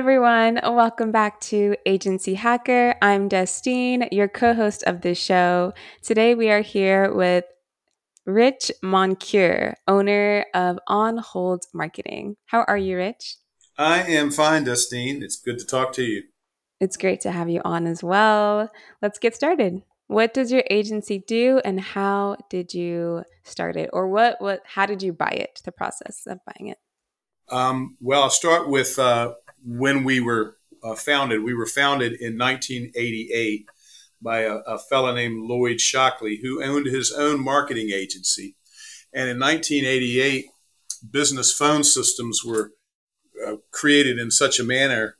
everyone. Welcome back to Agency Hacker. I'm Destine, your co host of this show. Today we are here with Rich Moncure, owner of On Hold Marketing. How are you, Rich? I am fine, Destine. It's good to talk to you. It's great to have you on as well. Let's get started. What does your agency do and how did you start it? Or what what how did you buy it, the process of buying it? Um, well, I'll start with uh, when we were uh, founded. We were founded in 1988 by a, a fellow named Lloyd Shockley, who owned his own marketing agency. And in 1988, business phone systems were uh, created in such a manner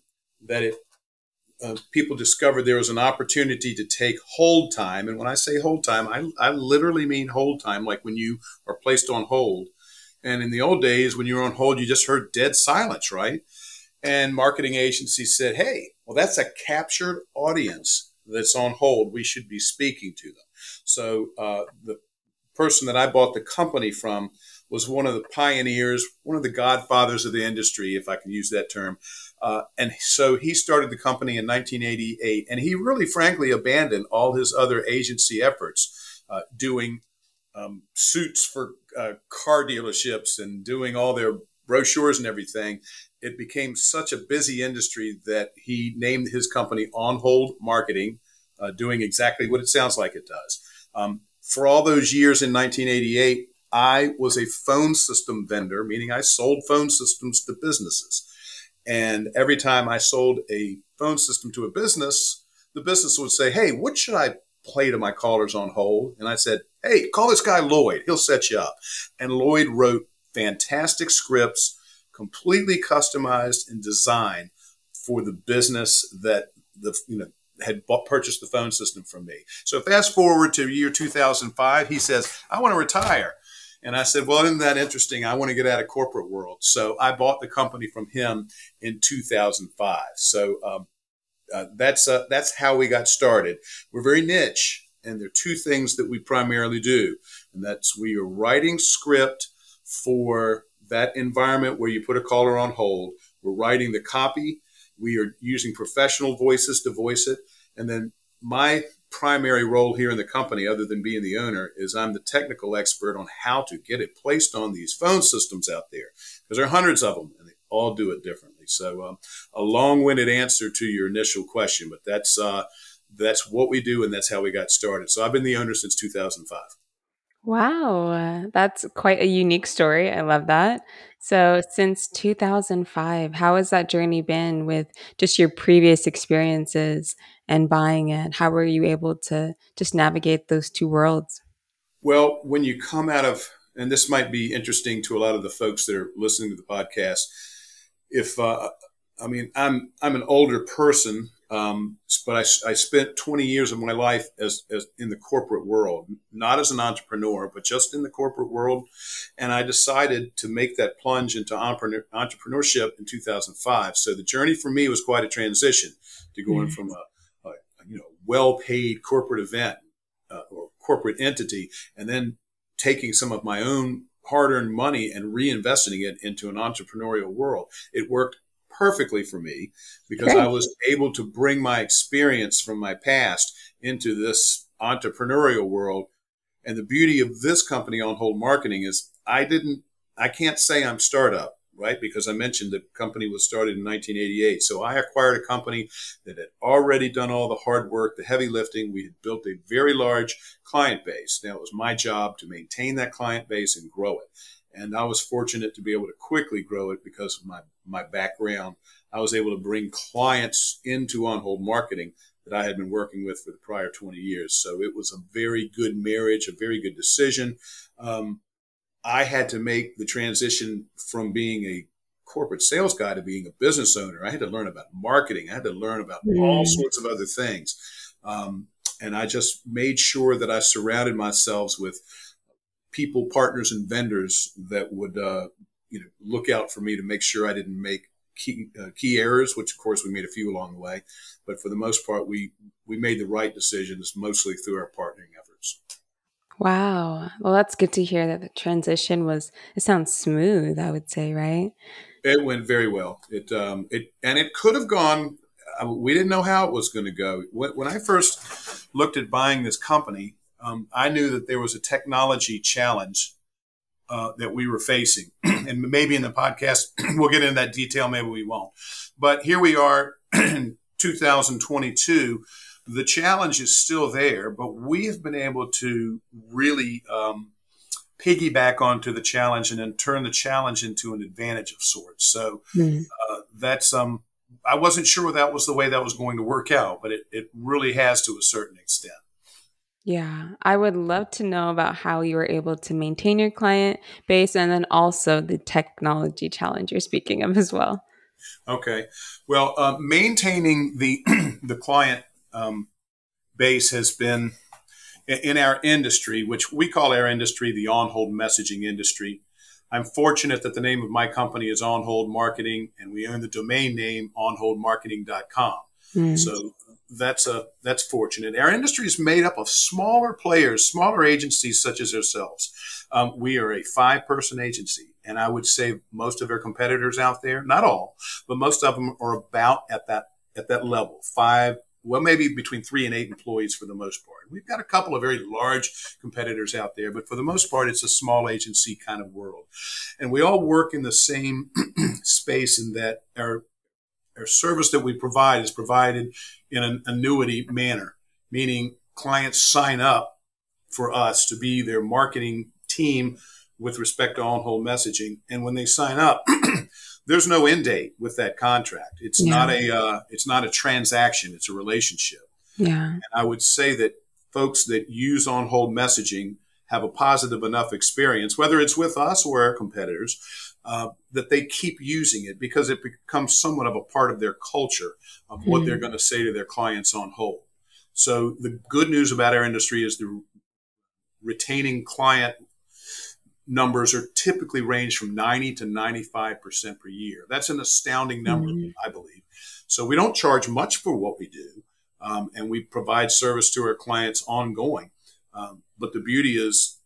that it uh, people discovered there was an opportunity to take hold time. And when I say hold time, I, I literally mean hold time, like when you are placed on hold. And in the old days, when you were on hold, you just heard dead silence, right? And marketing agencies said, hey, well, that's a captured audience that's on hold. We should be speaking to them. So uh, the person that I bought the company from was one of the pioneers, one of the godfathers of the industry, if I can use that term. Uh, and so he started the company in 1988, and he really, frankly, abandoned all his other agency efforts, uh, doing um, suits for uh, car dealerships and doing all their brochures and everything. It became such a busy industry that he named his company On Hold Marketing, uh, doing exactly what it sounds like it does. Um, for all those years in 1988, I was a phone system vendor, meaning I sold phone systems to businesses. And every time I sold a phone system to a business, the business would say, Hey, what should I play to my callers on hold? And I said, Hey, call this guy Lloyd. He'll set you up. And Lloyd wrote fantastic scripts, completely customized and designed for the business that the, you know, had bought, purchased the phone system from me. So fast forward to year 2005, he says, I want to retire. And I said, well, isn't that interesting? I want to get out of corporate world. So I bought the company from him in 2005. So um, uh, that's uh, that's how we got started. We're very niche, and there are two things that we primarily do, and that's we are writing script for that environment where you put a caller on hold. We're writing the copy. We are using professional voices to voice it, and then my primary role here in the company, other than being the owner, is I'm the technical expert on how to get it placed on these phone systems out there because there are hundreds of them and they all do it differently. So, um, a long-winded answer to your initial question, but that's uh, that's what we do and that's how we got started. So, I've been the owner since 2005. Wow, that's quite a unique story. I love that. So, since 2005, how has that journey been with just your previous experiences and buying it? How were you able to just navigate those two worlds? Well, when you come out of, and this might be interesting to a lot of the folks that are listening to the podcast, if uh, I mean, I'm I'm an older person, um, but I, I, spent 20 years of my life as, as in the corporate world, not as an entrepreneur, but just in the corporate world. And I decided to make that plunge into entrepreneurship in 2005. So the journey for me was quite a transition to going mm-hmm. from a you know well-paid corporate event uh, or corporate entity, and then taking some of my own hard-earned money and reinvesting it into an entrepreneurial world. It worked perfectly for me because I was able to bring my experience from my past into this entrepreneurial world. And the beauty of this company on hold marketing is I didn't, I can't say I'm startup right? Because I mentioned the company was started in 1988. So I acquired a company that had already done all the hard work, the heavy lifting. We had built a very large client base. Now it was my job to maintain that client base and grow it. And I was fortunate to be able to quickly grow it because of my, my background. I was able to bring clients into on hold marketing that I had been working with for the prior 20 years. So it was a very good marriage, a very good decision. Um, I had to make the transition from being a corporate sales guy to being a business owner. I had to learn about marketing. I had to learn about mm. all sorts of other things. Um, and I just made sure that I surrounded myself with people, partners, and vendors that would, uh, you know, look out for me to make sure I didn't make key, uh, key errors, which of course we made a few along the way. But for the most part, we, we made the right decisions mostly through our partnering efforts. Wow. Well, that's good to hear that the transition was, it sounds smooth, I would say, right? It went very well. It um, it and it could have gone. Uh, we didn't know how it was going to go. When, when, I first looked at buying this company, um, I knew that there was a technology challenge uh, that we were facing, and maybe in the podcast we'll get into that detail. Maybe we won't. But here we are, in 2022. The challenge is still there, but we have been able to really um, piggyback onto the challenge and then turn the challenge into an advantage of sorts. So mm. uh, that's um, I wasn't sure that was the way that was going to work out, but it, it really has to a certain extent. Yeah, I would love to know about how you were able to maintain your client base and then also the technology challenge you're speaking of as well. Okay, well, uh, maintaining the the client um, base has been in our industry, which we call our industry the on hold messaging industry. I'm fortunate that the name of my company is On Hold Marketing, and we own the domain name onholdmarketing.com. Mm. So that's a that's fortunate. Our industry is made up of smaller players, smaller agencies such as ourselves. Um, we are a five person agency, and I would say most of our competitors out there, not all, but most of them are about at that at that level, five well, maybe between three and eight employees for the most part. We've got a couple of very large competitors out there, but for the most part, it's a small agency kind of world. And we all work in the same space in that our, our service that we provide is provided in an annuity manner, meaning clients sign up for us to be their marketing team with respect to on hold messaging. And when they sign up, there's no end date with that contract. It's yeah. not a uh, it's not a transaction. It's a relationship. Yeah. And I would say that folks that use on hold messaging have a positive enough experience, whether it's with us or our competitors, uh, that they keep using it because it becomes somewhat of a part of their culture of what mm. they're going to say to their clients on hold. So the good news about our industry is the retaining client numbers are typically range from 90 to 95% per year. That's an astounding number, mm-hmm. I believe. So we don't charge much for what we do, um, and we provide service to our clients ongoing. Um, but the beauty is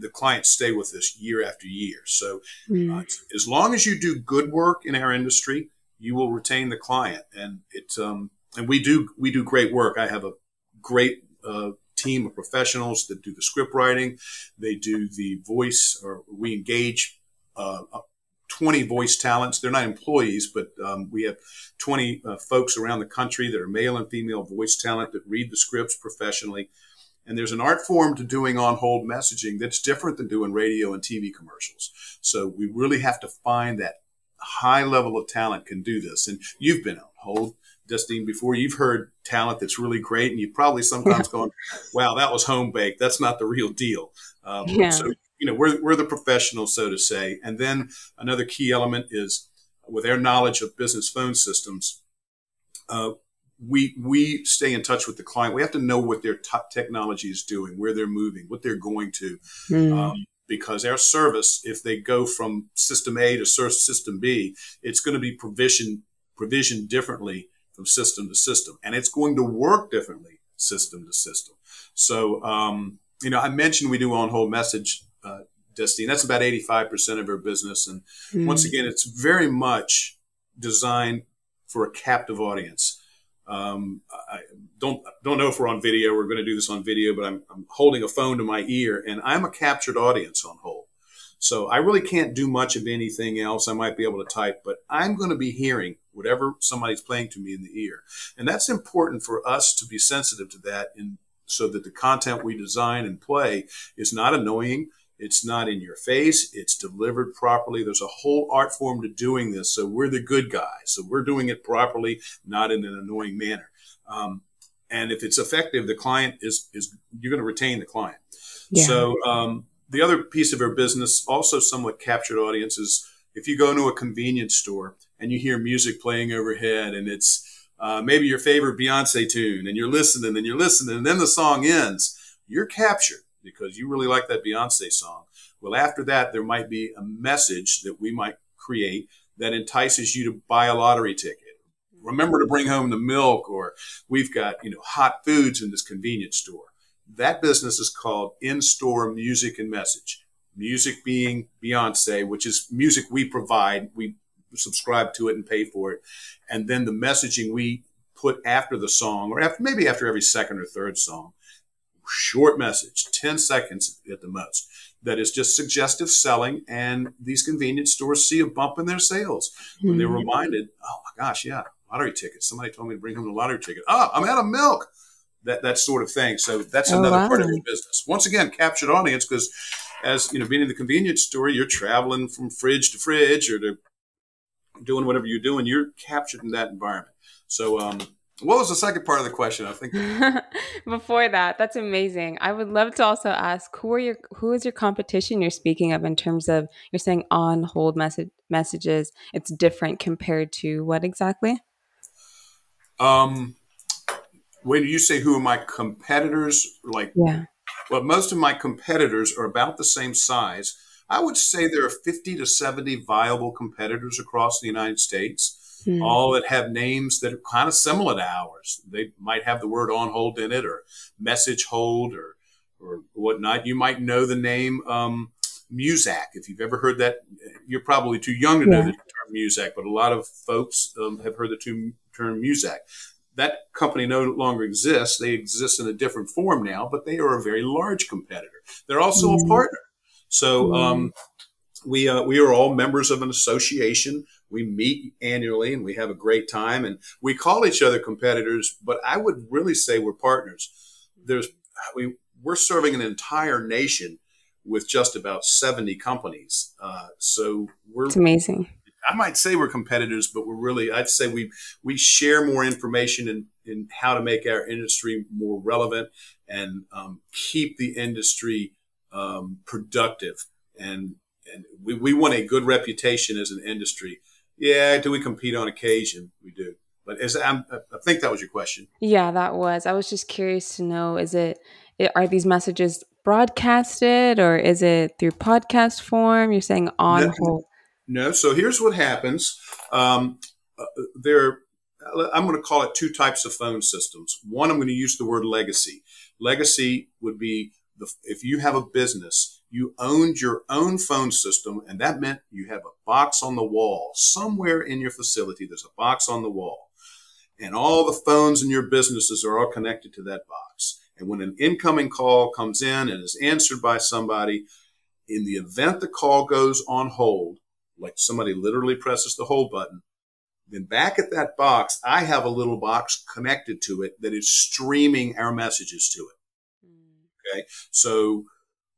the clients stay with us year after year. So mm-hmm. uh, as long as you do good work in our industry, you will retain the client, and it's um, and we do we do great work. I have a great uh, team of professionals that do the script writing. They do the voice, or we engage uh, 20 voice talents. They're not employees, but um, we have 20 uh, folks around the country that are male and female voice talent that read the scripts professionally. And there's an art form to doing on hold messaging that's different than doing radio and TV commercials. So we really have to find that high level of talent can do this. And you've been on hold. Justine, before you've heard talent that's really great, and you've probably sometimes going, "Wow, that was home baked. That's not the real deal." Um, yeah. So you know, we're we're the professionals, so to say. And then another key element is with our knowledge of business phone systems. Uh, we we stay in touch with the client. We have to know what their top technology is doing, where they're moving, what they're going to. Mm. Um, because our service, if they go from system A to system B, it's going to be provisioned provisioned differently from system to system, and it's going to work differently system to system. So, um, you know, I mentioned we do on hold message, uh, Destiny. That's about 85% of our business. And mm. once again, it's very much designed for a captive audience. Um, I don't don't know if we're on video. We're going to do this on video, but I'm, I'm holding a phone to my ear, and I'm a captured audience on hold. So I really can't do much of anything else. I might be able to type, but I'm going to be hearing whatever somebody's playing to me in the ear. And that's important for us to be sensitive to that and so that the content we design and play is not annoying. It's not in your face. It's delivered properly. There's a whole art form to doing this. So we're the good guys. So we're doing it properly, not in an annoying manner. Um, and if it's effective, the client is, is you're going to retain the client. Yeah. So, um, the other piece of our business, also somewhat captured audiences. if you go into a convenience store and you hear music playing overhead and it's uh, maybe your favorite Beyonce tune and you're listening and you're listening and then the song ends, you're captured because you really like that Beyonce song. Well, after that, there might be a message that we might create that entices you to buy a lottery ticket. Remember to bring home the milk, or we've got you know hot foods in this convenience store that business is called in store music and message. Music being Beyonce, which is music we provide. We subscribe to it and pay for it. And then the messaging we put after the song, or after, maybe after every second or third song, short message, 10 seconds at the most, that is just suggestive selling. And these convenience stores see a bump in their sales when mm-hmm. they're reminded, oh my gosh, yeah, lottery ticket. Somebody told me to bring home the lottery ticket. Oh, I'm out of milk. That, that sort of thing. So that's oh, another wow. part of your business. Once again, captured audience because as you know, being in the convenience store, you're traveling from fridge to fridge or to doing whatever you're doing. You're captured in that environment. So, um, what was the second part of the question? I think before that, that's amazing. I would love to also ask who are your who is your competition you're speaking of in terms of you're saying on hold message messages. It's different compared to what exactly? Um, when you say who are my competitors, like yeah, well, most of my competitors are about the same size. I would say there are 50 to 70 viable competitors across the United States mm. all that have names that are kind of similar to ours. They might have the word on hold in it or message hold or, or whatnot. You might know the name um, Muzak. If you've ever heard that, you're probably too young to know the term Muzak, but a lot of folks um, have heard the term Muzak. That company no longer exists. They exist in a different form now, but they are a very large competitor. They're also mm. a partner. So um, we uh, we are all members of an association we meet annually and we have a great time and we call each other competitors, but I would really say we're partners. There's we we're serving an entire nation with just about 70 companies. Uh, so we're it's amazing. I might say we're competitors, but we're really I'd say we we share more information in, in how to make our industry more relevant and um, keep the industry um, productive and and we, we want a good reputation as an industry yeah, do we compete on occasion? We do. But is I'm, I think that was your question. Yeah, that was. I was just curious to know: is it are these messages broadcasted or is it through podcast form? You're saying on no, hold. No. So here's what happens. Um, uh, there, I'm going to call it two types of phone systems. One, I'm going to use the word legacy. Legacy would be the, if you have a business you owned your own phone system, and that meant you have a box on the wall. Somewhere in your facility, there's a box on the wall. And all the phones in your businesses are all connected to that box. And when an incoming call comes in and is answered by somebody, in the event the call goes on hold, like somebody literally presses the hold button, then back at that box, I have a little box connected to it that is streaming our messages to it. Hmm. Okay. So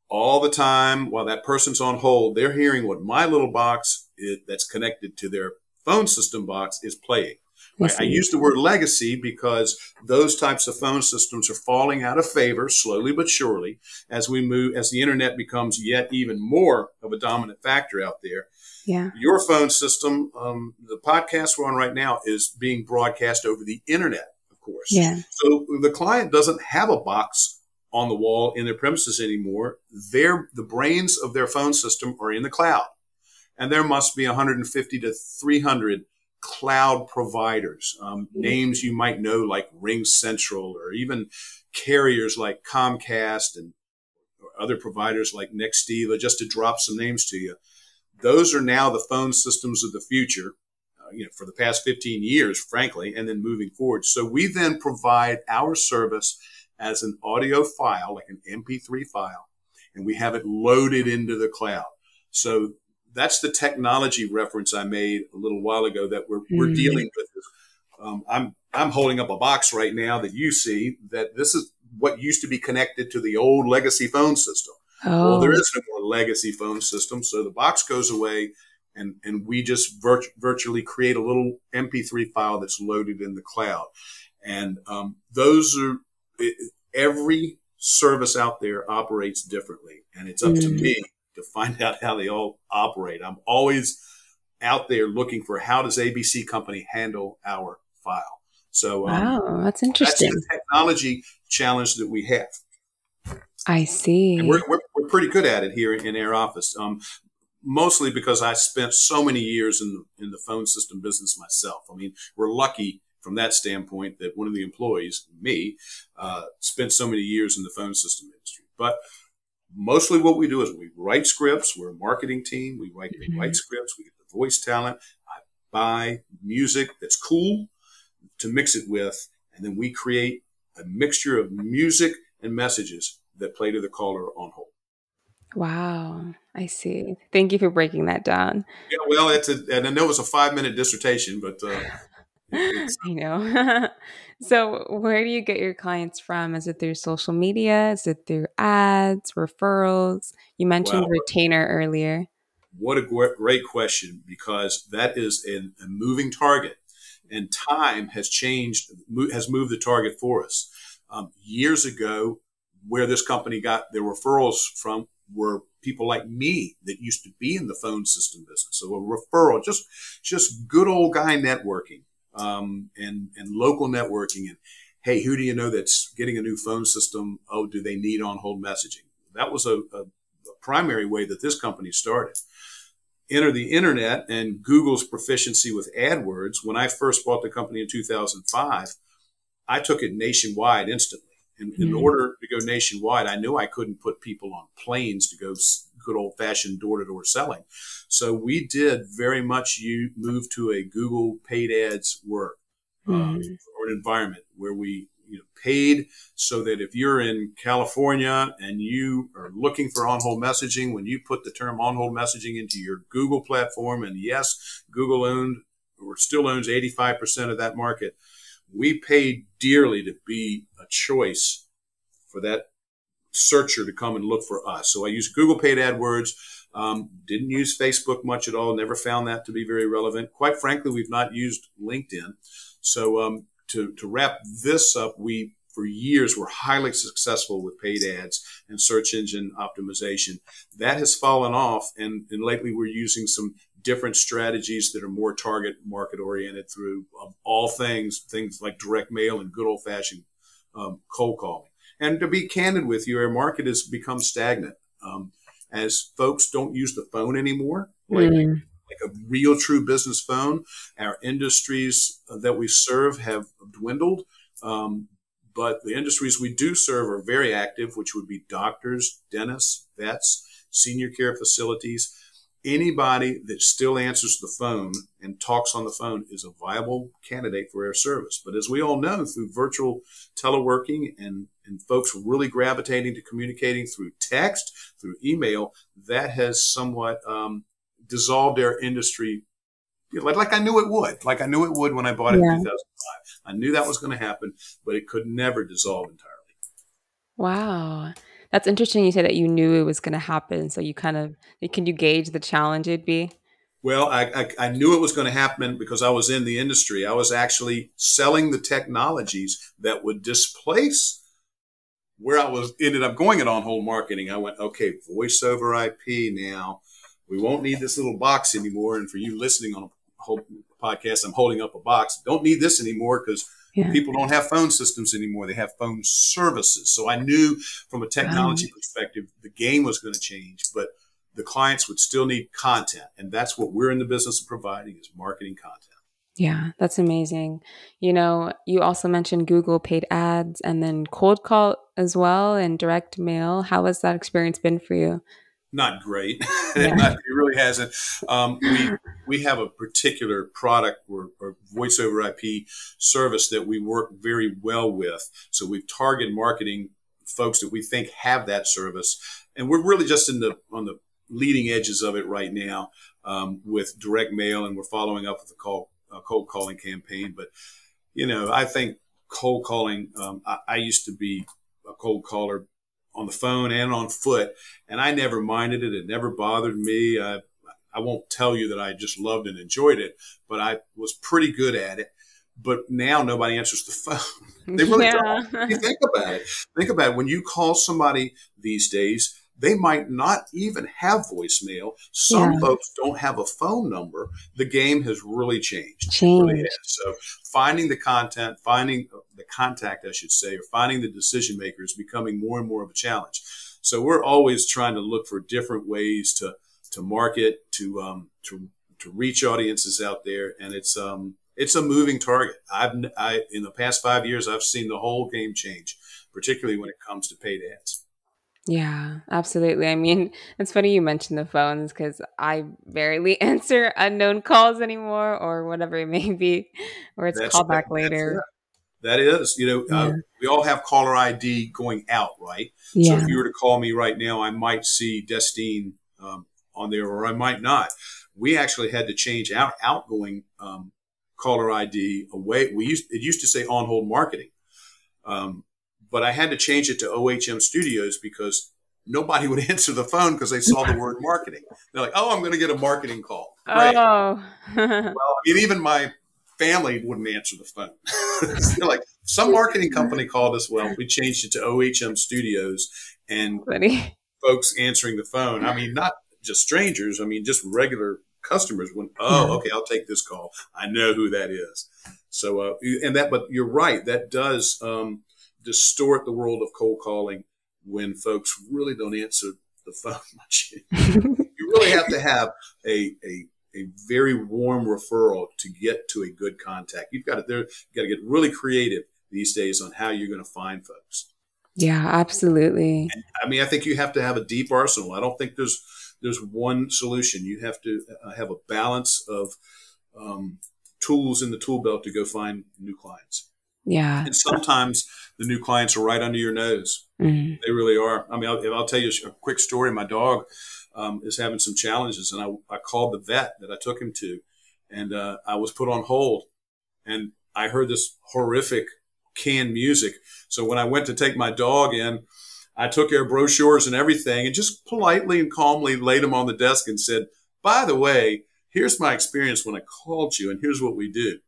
all the time while that person's on hold, they're hearing what my little box is, that's connected to their phone system box is playing. I use the word legacy because those types of phone systems are falling out of favor slowly but surely as we move, as the internet becomes yet even more of a dominant factor out there. Yeah. Your phone system, um, the podcast we're on right now is being broadcast over the internet, of course. Yeah. So the client doesn't have a box on the wall in their premises anymore. Their the brains of their phone system are in the cloud, and there must be 150 to 300 cloud providers. Um, mm-hmm. Names you might know like RingCentral, or even carriers like Comcast and other providers like Nextiva, just to drop some names to you. Those are now the phone systems of the future. Uh, you know, for the past 15 years, frankly, and then moving forward. So we then provide our service as an audio file, like an MP3 file, and we have it loaded into the cloud. So that's the technology reference I made a little while ago that we're, mm-hmm. we're dealing with. Um, I'm I'm holding up a box right now that you see that this is what used to be connected to the old legacy phone system. Oh. Well, there is no more legacy phone system, so the box goes away, and and we just virt- virtually create a little MP3 file that's loaded in the cloud, and um, those are it, every service out there operates differently, and it's up mm. to me to find out how they all operate. I'm always out there looking for how does ABC Company handle our file. So, um, wow, that's interesting. That's the technology challenge that we have. I see. We're, we're, we're, pretty good at it here in our office. Um, mostly because I spent so many years in the, in the phone system business myself. I mean, we're lucky from that standpoint that one of the employees, me, uh, spent so many years in the phone system industry. But mostly what we do is we write scripts. We're a marketing team. We write, mm-hmm. we write scripts. We get the voice talent. I buy music that's cool to mix it with, and then we create a mixture of music and messages that play to the caller on hold. Wow, I see. Thank you for breaking that down. Yeah, well, it's a, and I know it's a five minute dissertation, but uh, I know. so, where do you get your clients from? Is it through social media? Is it through ads, referrals? You mentioned wow, retainer earlier. what a great question because that is a, a moving target, and time has changed, has moved the target for us. Um, years ago, where this company got their referrals from were people like me that used to be in the phone system business. So a referral, just just good old guy networking um, and and local networking. And hey, who do you know that's getting a new phone system? Oh, do they need on hold messaging? That was a, a, a primary way that this company started. Enter the internet and Google's proficiency with AdWords. When I first bought the company in 2005, I took it nationwide instantly in, in mm order to go nationwide, I knew I couldn't put people on planes to go good old fashioned door to door selling. So we did very much you move to a Google paid ads work mm um, or an environment where we you know, paid so that if you're in California and you are looking for on hold messaging, when you put the term on hold messaging into your Google platform, and yes, Google owned or still owns 85% of that market we paid dearly to be a choice for that searcher to come and look for us. So I used Google paid AdWords. Um, didn't use Facebook much at all. Never found that to be very relevant. Quite frankly, we've not used LinkedIn. So um, to, to wrap this up, we for years were highly successful with paid ads and search engine optimization. That has fallen off, and, and lately we're using some different strategies that are more target market oriented through um, all things, things like direct mail and good old fashioned um, cold calling. And to be candid with you, our market has become stagnant um, as folks don't use the phone anymore. Like, mm. like a real true business phone. Our industries that we serve have dwindled. Um, but the industries we do serve are very active, which would be doctors, dentists, vets, senior care facilities anybody that still answers the phone and talks on the phone is a viable candidate for our service. But as we all know, through virtual teleworking and, and folks really gravitating to communicating through text, through email, that has somewhat um, dissolved our industry. Like, like I knew it would. Like I knew it would when I bought it yeah. in 2005. I knew that was going to happen, but it could never dissolve entirely. Wow. That's interesting you say that you knew it was going to happen. So you kind of, can you gauge the challenge it'd be? Well, I, I, I knew it was going to happen because I was in the industry. I was actually selling the technologies that would displace where I was ended up going at on hold marketing. I went, okay, voice over IP now. We won't need this little box anymore. And for you listening on a whole podcast, I'm holding up a box. Don't need this anymore because yeah. People don't have phone systems anymore. They have phone services. So I knew from a technology perspective, the game was going to change, but the clients would still need content. And that's what we're in the business of providing is marketing content. Yeah, that's amazing. You know, you also mentioned Google paid ads and then cold call as well and direct mail. How has that experience been for you? not great. Yeah. it, really hasn't. Um, we we have a particular product or, or, voice over IP service that we work very well with. So we've targeted marketing folks that we think have that service, and we're really just in the on the leading edges of it right now um, with direct mail, and we're following up with a call a cold calling campaign. But you know, I think cold calling. Um, I, I used to be a cold caller on the phone and on foot. And I never minded it. It never bothered me. I, I won't tell you that I just loved and enjoyed it, but I was pretty good at it. But now nobody answers the phone. they really yeah. don't. You think about it. Think about it. When you call somebody these days, they might not even have voicemail. Some yeah. folks don't have a phone number. The game has really changed. Changed. Really so finding the content, finding the contact, I should say, or finding the decision maker is becoming more and more of a challenge. So we're always trying to look for different ways to to market, to um, to to reach audiences out there, and it's um it's a moving target. I've I in the past five years I've seen the whole game change, particularly when it comes to paid ads. Yeah, absolutely. I mean, it's funny you mentioned the phones because I barely answer unknown calls anymore or whatever it may be, or it's That's call back that's it. later. That is, you know, uh, we all have caller ID going out, right? Yeah. So if you were to call me right now, I might see Destine um, on there, or I might not. We actually had to change our outgoing um, caller ID away. We used it used to say on hold marketing, um, but I had to change it to OHM Studios because nobody would answer the phone because they saw the word marketing. They're like, "Oh, I'm going to get a marketing call." Great. Oh. Well, I mean, even my family wouldn't answer the phone. They're like, some marketing company called us. Well, we changed it to OHM Studios and funny. folks answering the phone. I mean, not just strangers. I mean, just regular customers went, oh, okay, I'll take this call. I know who that is. So, uh, and that, but you're right. That does um, distort the world of cold calling when folks really don't answer the phone much. you really have to have a, a, a very warm referral to get to a good contact. You've got to, there, you've got to get really creative these days on how you're going to find folks. yeah, absolutely. I mean, I think you have to have a deep arsenal. I don't think there's there's one solution. You have to uh, have a balance of um, tools in the tool belt to go find new clients. Yeah. And sometimes the new clients are right under your nose. Mhm. They really are. I mean, I'll, I'll tell you a quick story. My dog um, is having some challenges, and I, I called the vet that I took him to, and uh, I was put on hold, and I heard this horrific canned music. So when I went to take my dog in, I took their brochures and everything, and just politely and calmly laid them on the desk and said, "By the way, here's my experience when I called you, and here's what we do."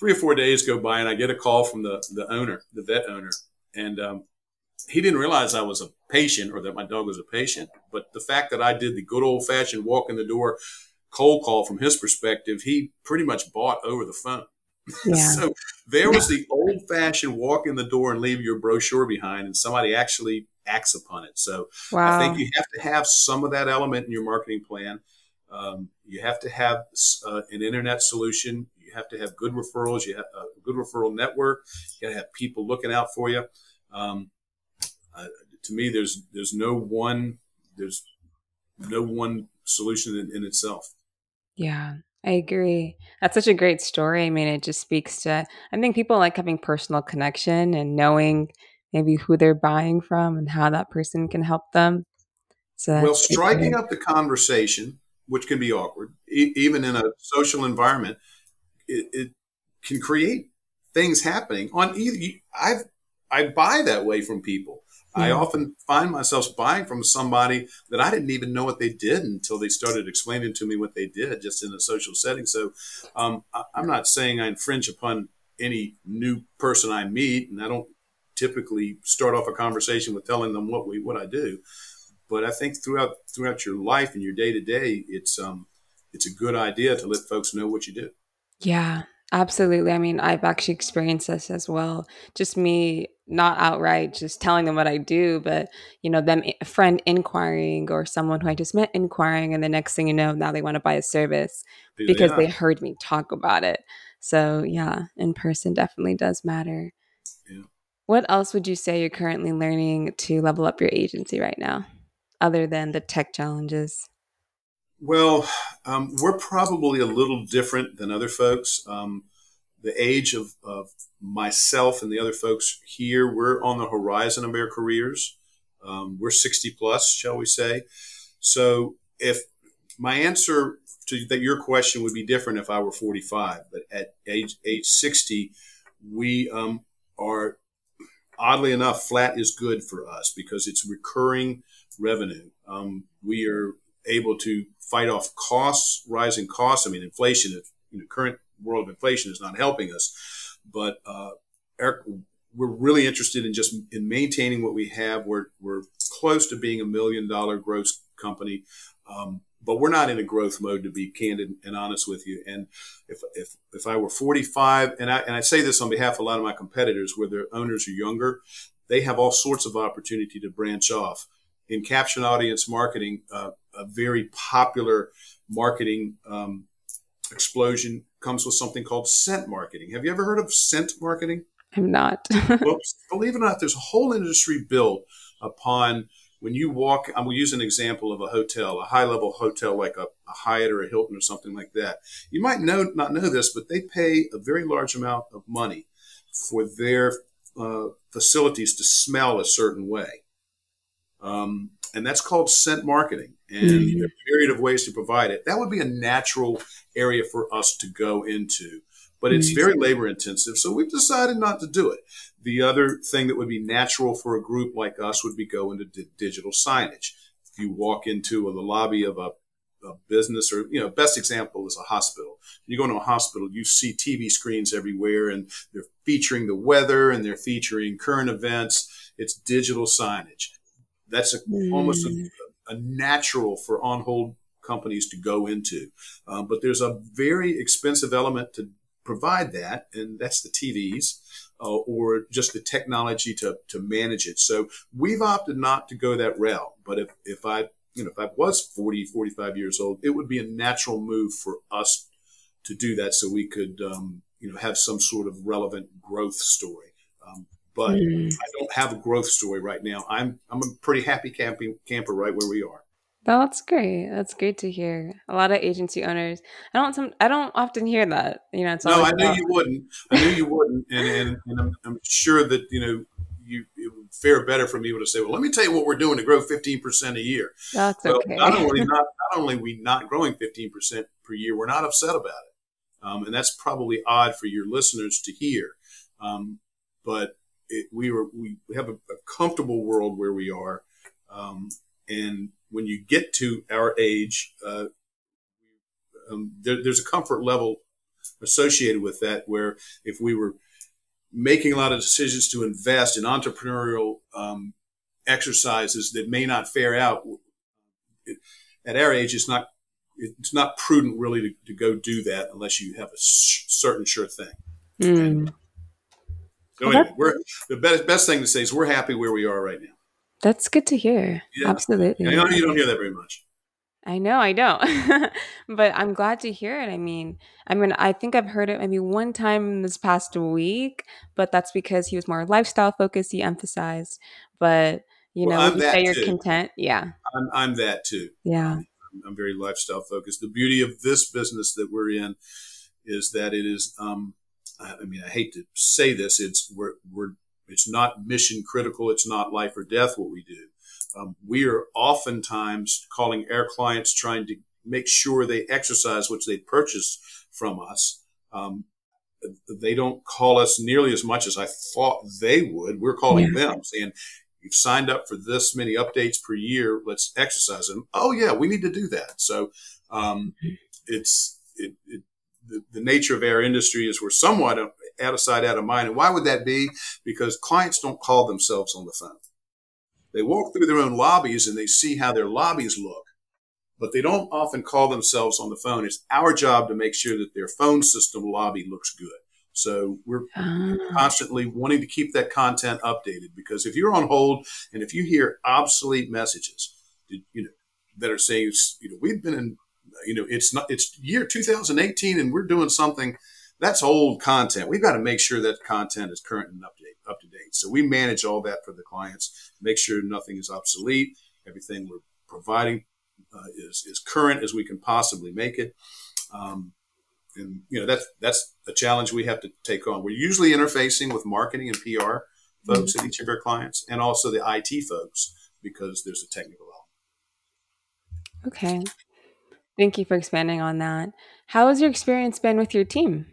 Three or four days go by, and I get a call from the the owner, the vet owner, and um, he didn't realize I was a patient or that my dog was a patient. But the fact that I did the good old fashioned walk in the door cold call from his perspective, he pretty much bought over the phone. Yeah. so there was the old fashioned walk in the door and leave your brochure behind, and somebody actually acts upon it. So I think you have to have some of that element in your marketing plan. Um, you have to have uh, an internet solution. You have to have good referrals. You have a good referral network. You got to have people looking out for you. Um, uh, to me, there's there's no one there's no one solution in, in itself. Yeah, I agree. That's such a great story. I mean, it just speaks to, I think people like having personal connection and knowing maybe who they're buying from and how that person can help them. So Well, that's great to striking up the conversation, which can be awkward, e- even in a social environment, it, it can create things happening on either. I I buy that way from people. I often find myself buying from somebody that I didn't even know what they did until they started explaining to me what they did, just in a social setting. So, um, I, I'm not saying I infringe upon any new person I meet, and I don't typically start off a conversation with telling them what we what I do but I think throughout throughout your life and your day to day, it's um it's a good idea to let folks know what you do. Yeah, absolutely. I mean, I've actually experienced this as well. Just me not outright just telling them what I do, but you know, them a friend inquiring or someone who I just met inquiring, and the next thing you know, now they want to buy a service because Yeah, they heard me talk about it. So yeah, in person definitely does matter. yeah. What else would you say you're currently learning to level up your agency right now, other than the tech challenges? Well, um, we're probably a little different than other folks. Um, the age of, of myself and the other folks here, we're on the horizon of our careers. Um, we're 60 plus, shall we say. So if my answer to that your question would be different if I were 45, but at age age 60, we um, are oddly enough flat is good for us because it's recurring revenue. Um, we are able to fight off costs, rising costs. I mean, inflation, you know, current world of inflation is not helping us, but uh, Eric, we're really interested in just in maintaining what we have. We're we're close to being a million dollar gross company, um, but we're not in a growth mode to be candid and honest with you. And if if if I were 45, and I and I say this on behalf of a lot of my competitors, where their owners are younger, they have all sorts of opportunity to branch off. In caption audience marketing, uh, a very popular marketing um, explosion comes with something called scent marketing. Have you ever heard of scent marketing? I'm not. well, believe it or not, there's a whole industry built upon when you walk, I will use an example of a hotel, a high level hotel like a, a, Hyatt or a Hilton or something like that. You might know not know this, but they pay a very large amount of money for their uh, facilities to smell a certain way. Um, and that's called scent marketing. And mm-hmm. a myriad of ways to provide it. That would be a natural area for us to go into, but it's mm-hmm. very labor intensive. So we've decided not to do it. The other thing that would be natural for a group like us would be go into d- digital signage. If you walk into the lobby of a, a, business or, you know, best example is a hospital. You go into a hospital, you see TV screens everywhere and they're featuring the weather and they're featuring current events. It's digital signage. That's a, mm. almost a, a, natural for on hold companies to go into. Um, but there's a very expensive element to provide that, and that's the TVs uh, or just the technology to, to manage it. So we've opted not to go that route. But if, if I, you know, if I was 40, 45 years old, it would be a natural move for us to do that so we could, um, you know, have some sort of relevant growth story. Um, but mm. I don't have a growth story right now. I'm, I'm a pretty happy camping camper right where we are. That's great. That's great to hear. A lot of agency owners. I don't some. I don't often hear that. You know, it's no. I knew about- you wouldn't. I knew you wouldn't, and and, and I'm, I'm, sure that you know you it would fare better for me to say, well, let me tell you what we're doing to grow 15 percent a year. That's well, okay. not only not not only we not growing 15 percent per year, we're not upset about it, um, and that's probably odd for your listeners to hear. Um, but it, we were we have a, a, comfortable world where we are, um, and when you get to our age, uh, um, there, there's a comfort level associated with that. Where if we were making a lot of decisions to invest in entrepreneurial um, exercises that may not fare out it, at our age, it's not it's not prudent really to, to go do that unless you have a sh- certain sure thing. Mm. Anyway, we're the best best thing to say is we're happy where we are right now. That's good to hear. Yeah. Absolutely. I know you don't hear that very much. I know I don't, but I'm glad to hear it. I mean, I mean, I think I've heard it maybe one time this past week, but that's because he was more lifestyle focused. He emphasized, but you well, know, you say you're too. content. Yeah, I'm, I'm that too. Yeah, I'm, I'm, very lifestyle focused. The beauty of this business that we're in is that it is. Um, I mean, I hate to say this. It's we're we're it's not mission critical. It's not life or death what we do. Um, we are oftentimes calling our clients trying to make sure they exercise what they purchased from us. Um, they don't call us nearly as much as I thought they would. We're calling yeah. them saying, you've signed up for this many updates per year. Let's exercise them. Oh yeah, we need to do that. So, um, it's, it, it, the, the, nature of our industry is we're somewhat out of sight, out of mind. And why would that be? Because clients don't call themselves on the phone. They walk through their own lobbies and they see how their lobbies look, but they don't often call themselves on the phone. It's our job to make sure that their phone system lobby looks good. So we're ah. constantly wanting to keep that content updated because if you're on hold and if you hear obsolete messages, you know, that are saying, you know, we've been in, you know, it's not, it's year 2018 and we're doing something that's old content. We've got to make sure that content is current and up to date. Up to date. So we manage all that for the clients, make sure nothing is obsolete. Everything we're providing uh, is is current as we can possibly make it. Um, and you know that's that's a challenge we have to take on. We're usually interfacing with marketing and PR folks mm-hmm. at each of our clients, and also the IT folks because there's a technical element. Okay, thank you for expanding on that. How has your experience been with your team?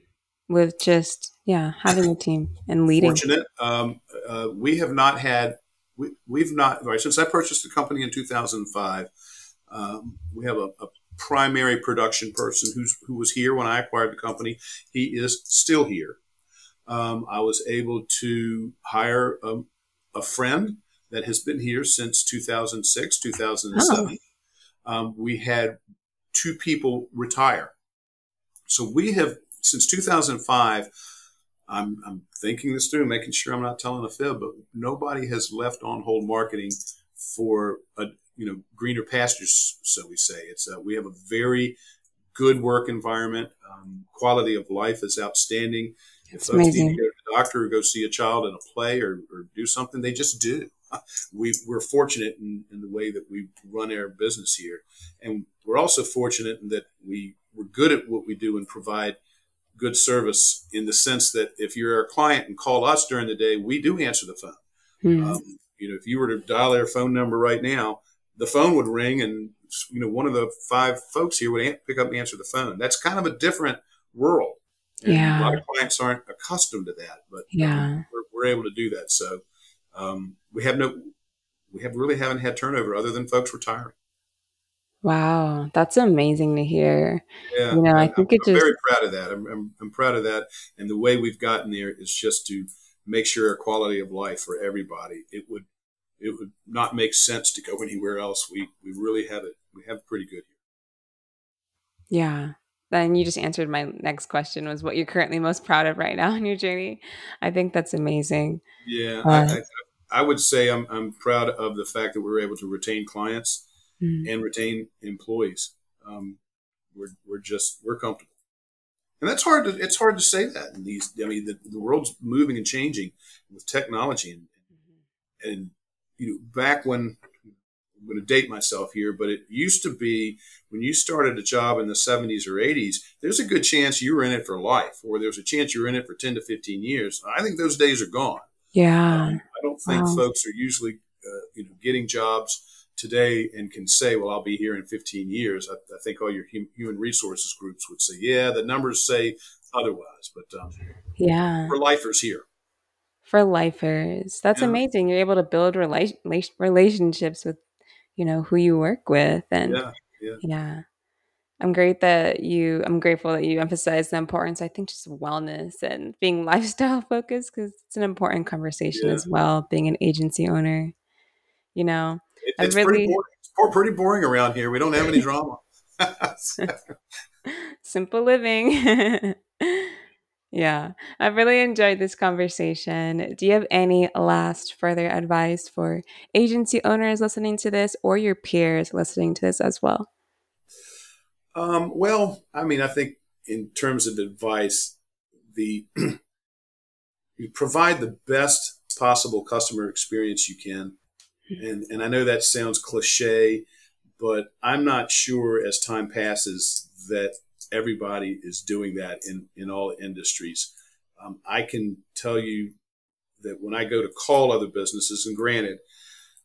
with just yeah having a team and leading. Fortunate, um, uh, we have not had we, we've not right since I purchased the company in 2005. Um, we have a, a, primary production person who's who was here when I acquired the company. He is still here. Um, I was able to hire a, a, friend that has been here since 2006, 2007. Oh. Um, we had two people retire. So we have since 2005, I'm, I'm thinking this through, making sure I'm not telling a fib, but nobody has left on hold marketing for a you know greener pastures, so we say. It's a, we have a very good work environment. Um, quality of life is outstanding. If folks amazing. need to go to the doctor or go see a child in a play or, or do something, they just do. we we're fortunate in, in, the way that we run our business here, and we're also fortunate in that we we're good at what we do and provide good service in the sense that if you're a client and call us during the day, we do answer the phone. Mm-hmm. Um, you know, if you were to dial their phone number right now, the phone would ring, and you know, one of the five folks here would pick up and answer the phone. That's kind of a different world. And yeah, a lot of clients aren't accustomed to that, but yeah, we're, we're able to do that. So um, we have no, we have really haven't had turnover other than folks retiring. Wow, that's amazing to hear. Yeah, you know, I, I think I'm, it just very proud of that. I'm, I'm, I'm proud of that, and the way we've gotten there is just to make sure a quality of life for everybody. It would it would not make sense to go anywhere else. We we really have it. We have pretty good here. Yeah. Then you just answered my next question was what you're currently most proud of right now in your journey. I think that's amazing. Yeah, uh, I, I, I, would say I'm I'm proud of the fact that we are able to retain clients mm-hmm. and retain employees. Um, we're we're just we're comfortable, and that's hard to it's hard to say that in these. I mean, the, the world's moving and changing with technology, and mm-hmm. and you know, back when I'm going to date myself here, but it used to be when you started a job in the 70s or 80s, there's a good chance you were in it for life, or there's a chance you're in it for 10 to 15 years. I think those days are gone. Yeah. Um, I don't think wow. folks are usually, uh, you know, getting jobs today and can say, well, I'll be here in 15 years. I, I think all your hum, human resources groups would say, yeah, the numbers say otherwise, but um, yeah, we're lifers here for lifers. That's yeah. amazing. You're able to build rela- relationships with, you know, who you work with, and yeah, yeah. yeah. I'm great that you. I'm grateful that you emphasize the importance. I think just wellness and being lifestyle focused because it's an important conversation yeah. as well. Being an agency owner, you know, it, it's really, pretty boring. It's pretty boring around here. We don't have any drama. Simple living. Yeah, I've really enjoyed this conversation. Do you have any last further advice for agency owners listening to this or your peers listening to this as well? Um, well, I mean, I think in terms of advice, the you provide the best possible customer experience you can. And, and I know that sounds cliche, but I'm not sure as time passes that everybody is doing that in, in all industries. Um, I can tell you that when I go to call other businesses, and granted,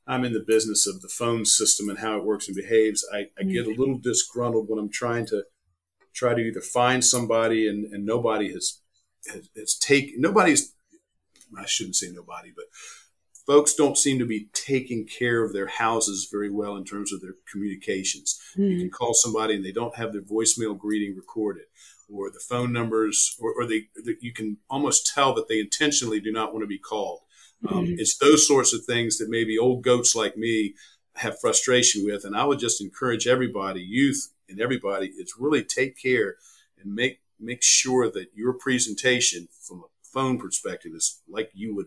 I'm in the business of the phone system and how it works and behaves, I, I get a mm. little disgruntled when I'm trying to try to either find somebody and, and nobody has, has, has taken, nobody's, I shouldn't say nobody, but folks don't seem to be taking care of their houses very well in terms of their communications. Mm. You can hmm. call somebody and they don't have their voicemail greeting recorded, or the phone numbers, or, or they, they, you can almost tell that they intentionally do not want to be called. Um, mm. It's those sorts of things that maybe old goats like me have frustration with. And I would just encourage everybody, youth and everybody, is really take care and make make sure that your presentation from a phone perspective is like you would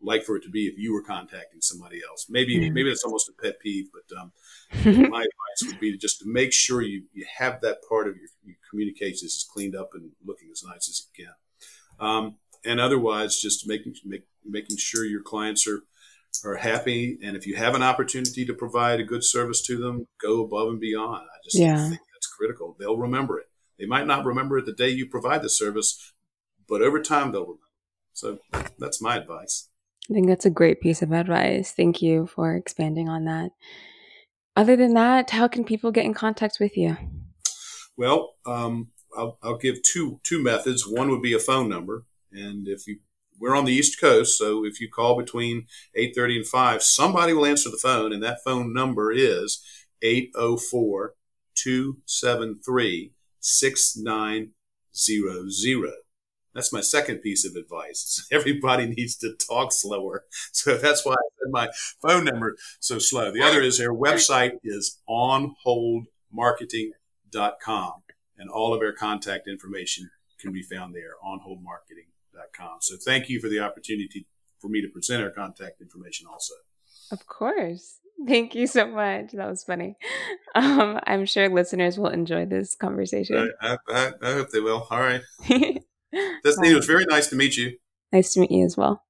like for it to be if you were contacting somebody else. Maybe yeah. maybe that's almost a pet peeve, but um, my advice would be to just to make sure you, you have that part of your, your communications is cleaned up and looking as nice as you can. Um, and otherwise, just making make, making sure your clients are are happy. And if you have an opportunity to provide a good service to them, go above and beyond. I just yeah. think that's critical. They'll remember it. They might not remember it the day you provide the service, but over time they'll remember. So that's my advice. I think that's a great piece of advice. Thank you for expanding on that. Other than that, how can people get in contact with you? Well, um, I'll, I'll, give two two methods. One would be a phone number, and if you we're on the East Coast, so if you call between eight thirty and five, somebody will answer the phone, and that phone number is 804 273 6900. That's my second piece of advice. Everybody needs to talk slower. So that's why I said my phone number so slow. The other is their website is onholdmarketing.com and all of our contact information can be found there onholdmarketing.com. So thank you for the opportunity for me to present our contact information also. Of course. Thank you so much. That was funny. Um, I'm sure listeners will enjoy this conversation. I, I, I hope they will. All right. Destiny, it was very nice to meet you. Nice to meet you as well.